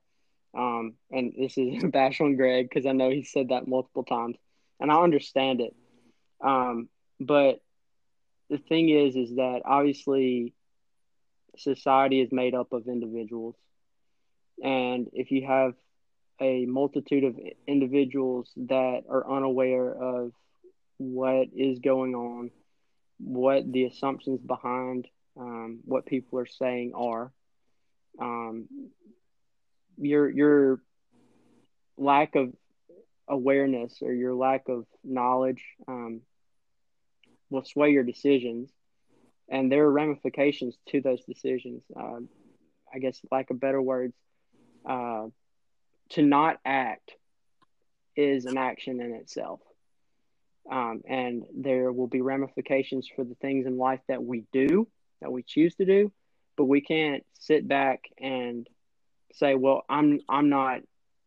um, and this is bash on Greg because I know he said that multiple times, and I understand it. Um, but the thing is, is that obviously society is made up of individuals and if you have a multitude of individuals that are unaware of what is going on, what the assumptions behind um, what people are saying are, um, your your lack of awareness or your lack of knowledge um, will sway your decisions, and there are ramifications to those decisions. Um, I guess, lack of better words, uh, to not act is an action in itself. Um, and there will be ramifications for the things in life that we do, that we choose to do, but we can't sit back and say, "Well, I'm I'm not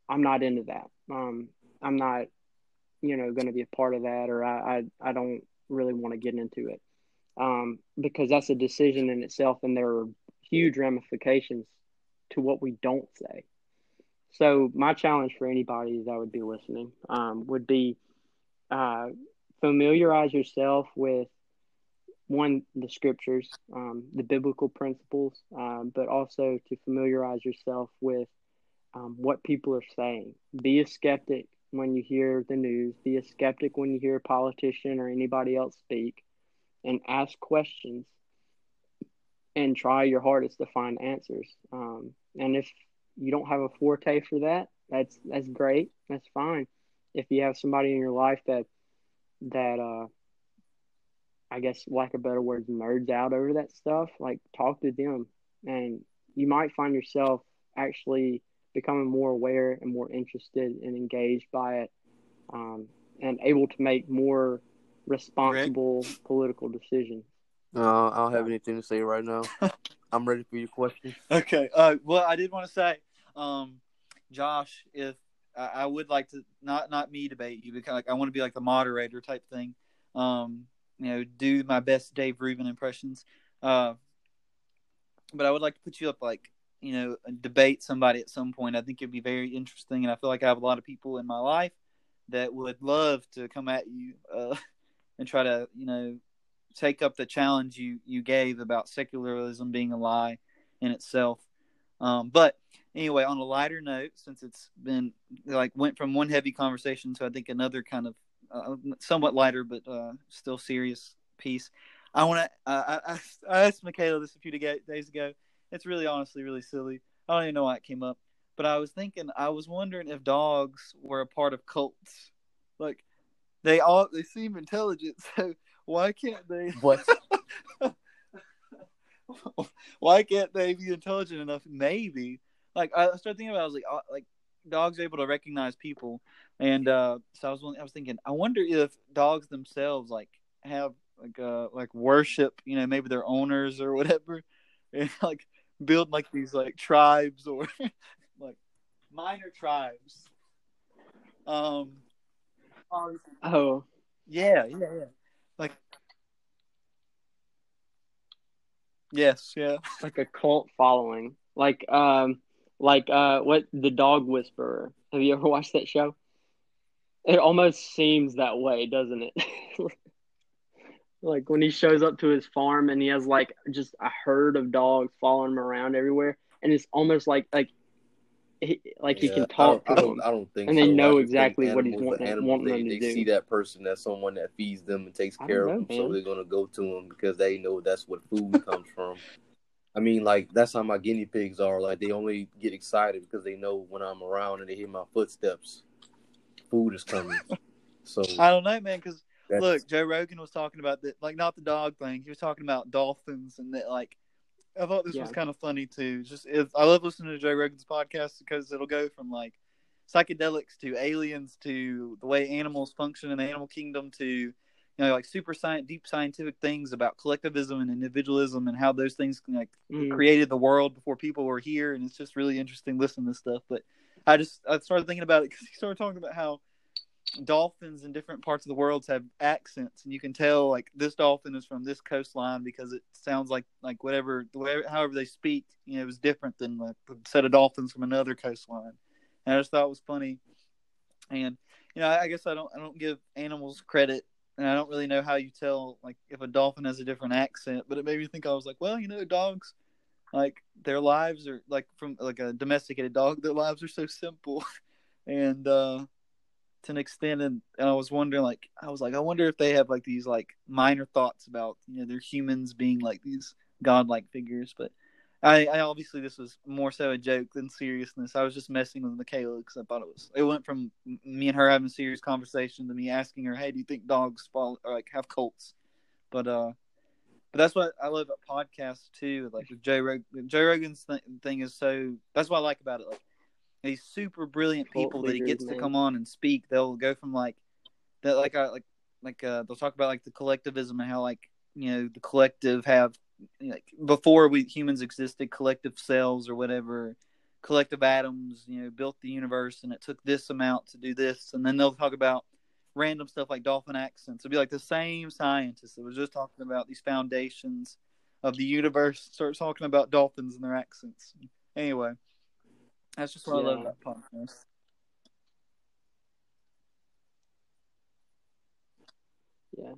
I'm not into that. Um, I'm not, you know, going to be a part of that, or I I, I don't really want to get into it." Um, because that's a decision in itself, and there are huge ramifications to what we don't say. So my challenge for anybody that would be listening um, would be uh, familiarize yourself with one the scriptures, um, the biblical principles, um, but also to familiarize yourself with um, what people are saying. Be a skeptic when you hear the news. Be a skeptic when you hear a politician or anybody else speak, and ask questions and try your hardest to find answers. Um, and if you don't have a forte for that, that's that's great. That's fine. If you have somebody in your life that that uh, I guess lack of better words, nerds out over that stuff, like talk to them, and you might find yourself actually becoming more aware and more interested and engaged by it, um, and able to make more responsible political decisions. No, I don't have anything to say right now. I'm ready for your question. Okay. Uh, well, I did want to say, um, Josh, if I, I would like to not not me debate you, because like I want to be like the moderator type thing. Um, you know, do my best Dave Rubin impressions. Uh, but I would like to put you up like you know debate somebody at some point. I think it'd be very interesting, and I feel like I have a lot of people in my life that would love to come at you uh, and try to you know take up the challenge you you gave about secularism being a lie in itself. Um, but anyway, on a lighter note, since it's been like went from one heavy conversation to I think another kind of uh, somewhat lighter but uh, still serious piece. I want to. Uh, I, I asked Michaela this a few days ago. It's really honestly really silly. I don't even know why it came up, but I was thinking. I was wondering if dogs were a part of cults. Like they all they seem intelligent, so why can't they? What? why can't they be intelligent enough? Maybe. Like I started thinking about, it, I was like, uh, like dogs are able to recognize people, and uh, so I was, I was thinking, I wonder if dogs themselves like have like uh like worship, you know, maybe their owners or whatever, and like build like these like tribes or like minor tribes. Um. Oh. Yeah, yeah, yeah. Like. Yes, yeah. Like a cult following. Like um like uh what the dog whisperer. Have you ever watched that show? It almost seems that way, doesn't it? like when he shows up to his farm and he has like just a herd of dogs following him around everywhere and it's almost like like he, like he can talk I to don't, them. I don't think And they know exactly think what he's animals- wanting- the animals, wanting they, them to they do. see that person as someone that feeds them and takes care don't of them, know, so they're gonna go to them because they know that's what food comes from. I mean, like that's how my guinea pigs are. Like they only get excited because they know when I'm around and they hear my footsteps, food is coming. So I don't know, man. Because look, Joe Rogan was talking about that, like not the dog thing. He was talking about dolphins and that, like. I thought this was kind of funny too. Just if I love listening to Joe Rogan's podcast because it'll go from like psychedelics to aliens to the way animals function in the animal kingdom to you know like super science, deep scientific things about collectivism and individualism and how those things like Mm. created the world before people were here, and it's just really interesting listening to this stuff. But I just I started thinking about it because he started talking about how dolphins in different parts of the world have accents, and you can tell like this dolphin is from this coastline because it sounds like like whatever however they speak, you know, is different than like a set of dolphins from another coastline. And I just thought it was funny, and you know, I, I guess I don't I don't give animals credit and I don't really know how you tell like if a dolphin has a different accent, but it made me think I was like, well, you know, dogs like their lives are like from like a domesticated dog, their lives are so simple and uh to an extent and, and I was wondering like I was like I wonder if they have like these like minor thoughts about you know their humans being like these godlike figures, but I, I obviously this was more so a joke than seriousness. I was just messing with Michaela because I thought it was. It went from me and her having a serious conversation to me asking her, "Hey, do you think dogs fall or like have cults?" But uh, but that's what I love about podcasts too. Like with Joe Rogan, Joe Rogan's th- thing is so. That's what I like about it. Like these super brilliant people that he gets to come on and speak. They'll go from like that, like I like like uh, they'll talk about like the collectivism and how like you know the collective have like before we humans existed collective cells or whatever collective atoms you know built the universe and it took this amount to do this. And then they'll talk about random stuff like dolphin accents. It'll be like the same scientist that was just talking about these foundations of the universe starts talking about dolphins and their accents. Anyway that's just what i love Yeah. about podcasts Yeah.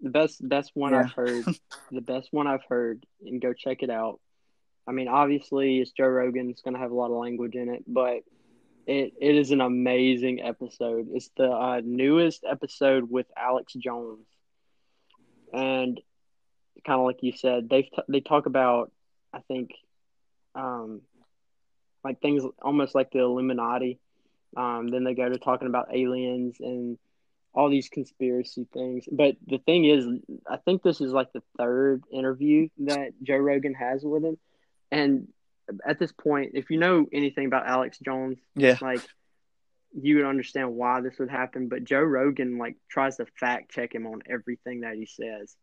The best best one Yeah. I've heard. the best one I've heard, and go check it out. I mean, obviously it's Joe Rogan, it's gonna have a lot of language in it, but it it is an amazing episode. It's the uh, newest episode with Alex Jones. And kind of like you said, they they talk about I think um like things almost like the Illuminati. Um, then they go to talking about aliens and all these conspiracy things. But the thing is, I think this is like the third interview that Joe Rogan has with him. And at this point, if you know anything about Alex Jones, yeah like you would understand why this would happen. But Joe Rogan like tries to fact check him on everything that he says.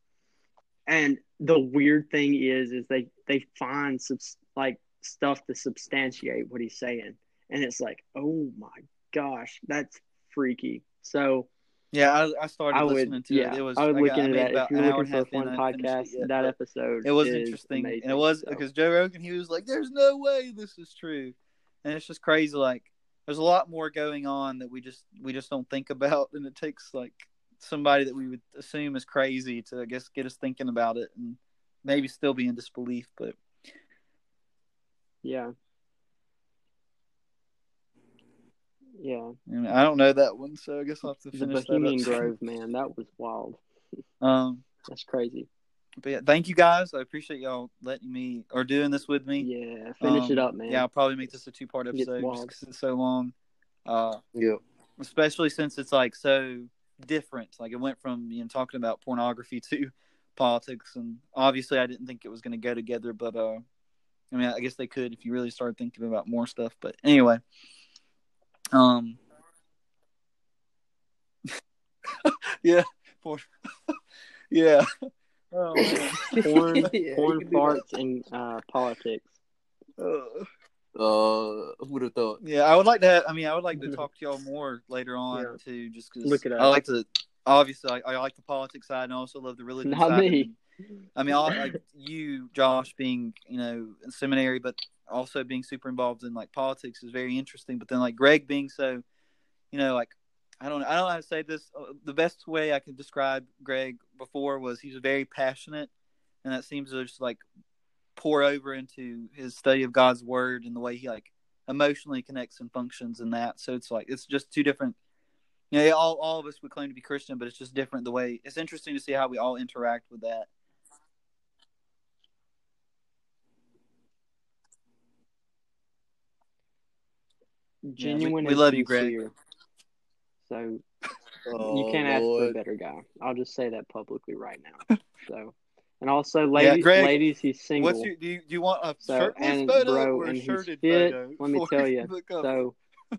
And the weird thing is, is they they find subs- like stuff to substantiate what he's saying, and it's like, oh my gosh, that's freaky. So Yeah, I, I started I listening would, to yeah, it. It was I would I look got- into made that. about If you're an hour looking for a fun half in, I podcast, it that episode it was interesting, amazing, and it was so. because Joe Rogan he was like, "There's no way this is true," and it's just crazy. Like, there's a lot more going on that we just we just don't think about, and it takes like somebody that we would assume is crazy to I guess get us thinking about it and maybe still be in disbelief. But yeah, yeah. I, I don't know that one, so I guess I'll have to The finish Bohemian that up. Grove, man, that was wild. Um, That's crazy. but yeah, thank you guys. I appreciate y'all letting me or doing this with me. Yeah, finish it Um, up, man. Yeah, I'll probably make this a two part episode just wild. 'cause it's so long. Uh, Yeah. especially since it's like so different. Like it went from you know talking about pornography to politics, and obviously I didn't think it was going to go together. But uh, I mean, I guess they could if you really started thinking about more stuff. But anyway, um, yeah, porn. yeah. Oh, man. porn, Yeah, porn farts, and uh, politics. Uh, Uh, who would have thought? Yeah, I would like to. Have, I mean, I would like to talk to y'all more later on Yeah. too, just because Look it up. I like to. Obviously, I, I like the politics side, and I also love the religion Not side. me. I mean, I like you, Josh, being you know in seminary, but also being super involved in like politics is very interesting. But then like Greg being so, you know, like I don't I don't know how to say this. Uh, The best way I could describe Greg before was he's very passionate, and that seems to just like pour over into his study of God's word and the way he like emotionally connects and functions in that. So it's like it's just two different. You know, all all of us would claim to be Christian, but it's just different the way. It's interesting to see how we all interact with that. Genuine we and love you, Greg. So Oh, you can't ask for a better guy. I'll just say that publicly right now. So, and also, ladies, Greg, ladies, he's single. What's your do you, do you want a So, shirtless and photo bro, or a and he's shirted fit, photo? let me tell you. so I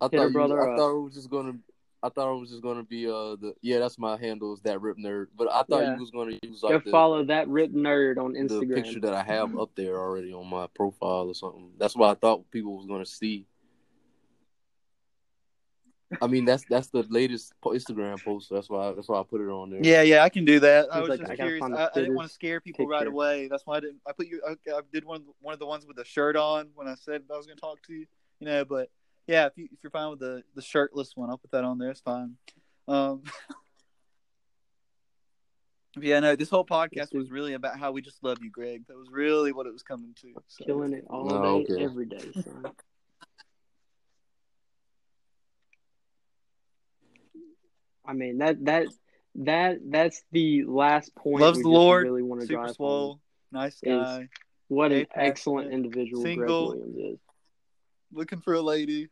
thought, her you, brother I thought it was just gonna. I thought it was just gonna be uh the yeah that's my handle is that rip nerd. But I thought Yeah. you was gonna use go like the, follow that rip nerd on Instagram the Instagram. picture that I have up there already on my profile or something. That's what I thought people was gonna see. I mean that's that's the latest Instagram post. So that's why that's why I put it on there. Yeah, yeah, I can do that. I was like, just I curious. I, I didn't want to scare people right away. That's why I didn't. I put you. I, I did one of the, one of the ones with the shirt on when I said I was going to talk to you. You know, but yeah, if you if you're fine with the the shirtless one, I'll put that on there. It's fine. Um, but yeah, no, this whole podcast was really about how we just love you, Greg. That was really what it was coming to. So. Killing it all Oh, day, okay. every day, son. I mean that that that that's the last point. Loves we the Lord, Really want to Super drive home. swole, nice guy, What an excellent individual single. Greg Williams is. looking for a lady,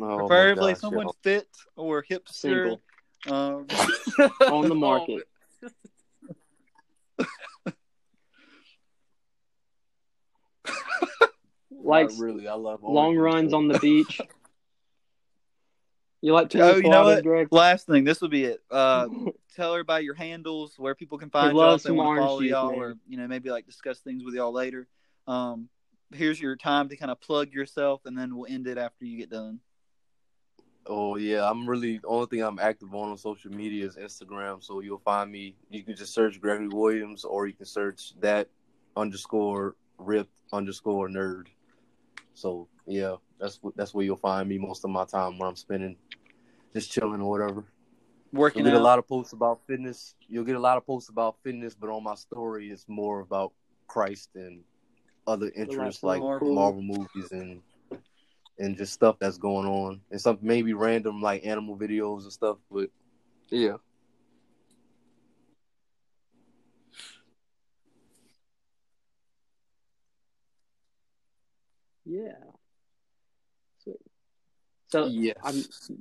Oh, preferably gosh, someone yo. fit or hipster. Single Um, on the market. like really, I love all long runs on the beach. You like to Oh, you know quadas, what? Greg? Last thing, this will be it. Uh, tell everybody your handles, where people can find y'all if they want to follow juice, y'all, man. or you know maybe like discuss things with y'all later. Um, here's your time to kind of plug yourself, and then we'll end it after you get done. Oh yeah, I'm really the only thing I'm active on on social media is Instagram. So you'll find me. You can just search Gregorie Williams, or you can search that underscore rip underscore nerd. So yeah, that's that's where you'll find me most of my time when I'm spending just chilling or whatever. Working You'll get out. a lot of posts about fitness. You'll get a lot of posts about fitness, but on my story, it's more about Christ and other interests like Marvel. Marvel movies and and just stuff that's going on, and some maybe random like animal videos and stuff. But yeah, Yeah. So yes, I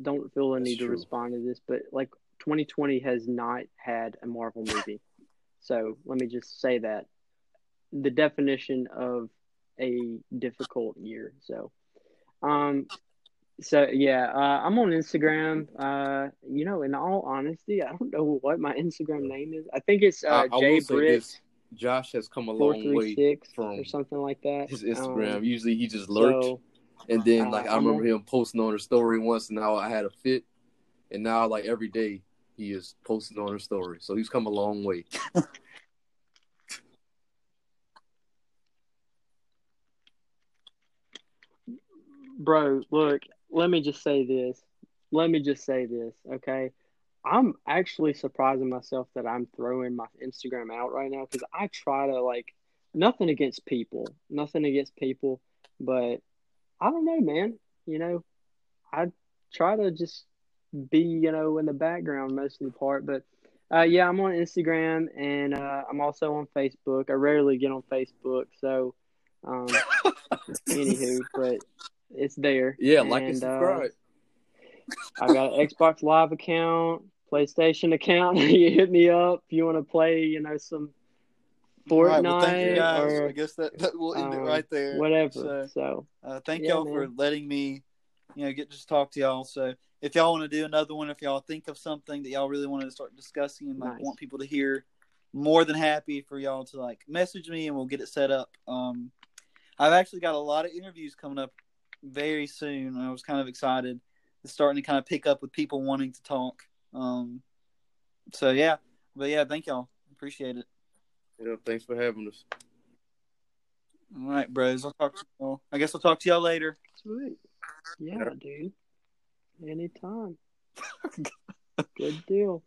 don't feel the need to respond to this, but like 2020 has not had a Marvel movie. So let me just say that the definition of a difficult year. So, um, so yeah, uh, I'm on Instagram. Uh, you know, in all honesty, I don't know what my Instagram name is. I think it's uh, I, I J will say Britt Josh has come a long way from or something like that. his Instagram. Um, Usually he just lurks. so and then uh, like I remember him posting on a story once, and now I had a fit, and now like every day he is posting on his story. So he's come a long way. Bro, look, let me just say this. Let me just say this, okay? I'm actually surprising myself that I'm throwing my Instagram out right now because I try to like nothing against people, nothing against people, but I don't know, man. You know, I try to just be, you know, in the background most of the part. But uh, yeah, I'm on Instagram and uh, I'm also on Facebook. I rarely get on Facebook, so um, anywho, but it's there. Yeah, like and uh, subscribe. Uh, I got an Xbox Live account, PlayStation account. you hit me up if you want to play, you know, some Fortnite right, well, thank you guys. or I guess that, that we'll end um, it right there. whatever. So, So, uh, thank Yeah, y'all for letting me, you know, get to talk to y'all. So if y'all want to do another one, if y'all think of something that y'all really want to start discussing and like Nice. want people to hear, more than happy for y'all to like message me and we'll get it set up. Um, I've actually got a lot of interviews coming up very soon. I was kind of excited. It's starting to kind of pick up with people wanting to talk. Um, so yeah, but yeah, thank y'all. Appreciate it. Yeah, thanks for having us. All right, bros. I'll talk to y'all. I guess I'll talk to y'all later. sweet. Yeah, Yeah. dude. Anytime. Good deal.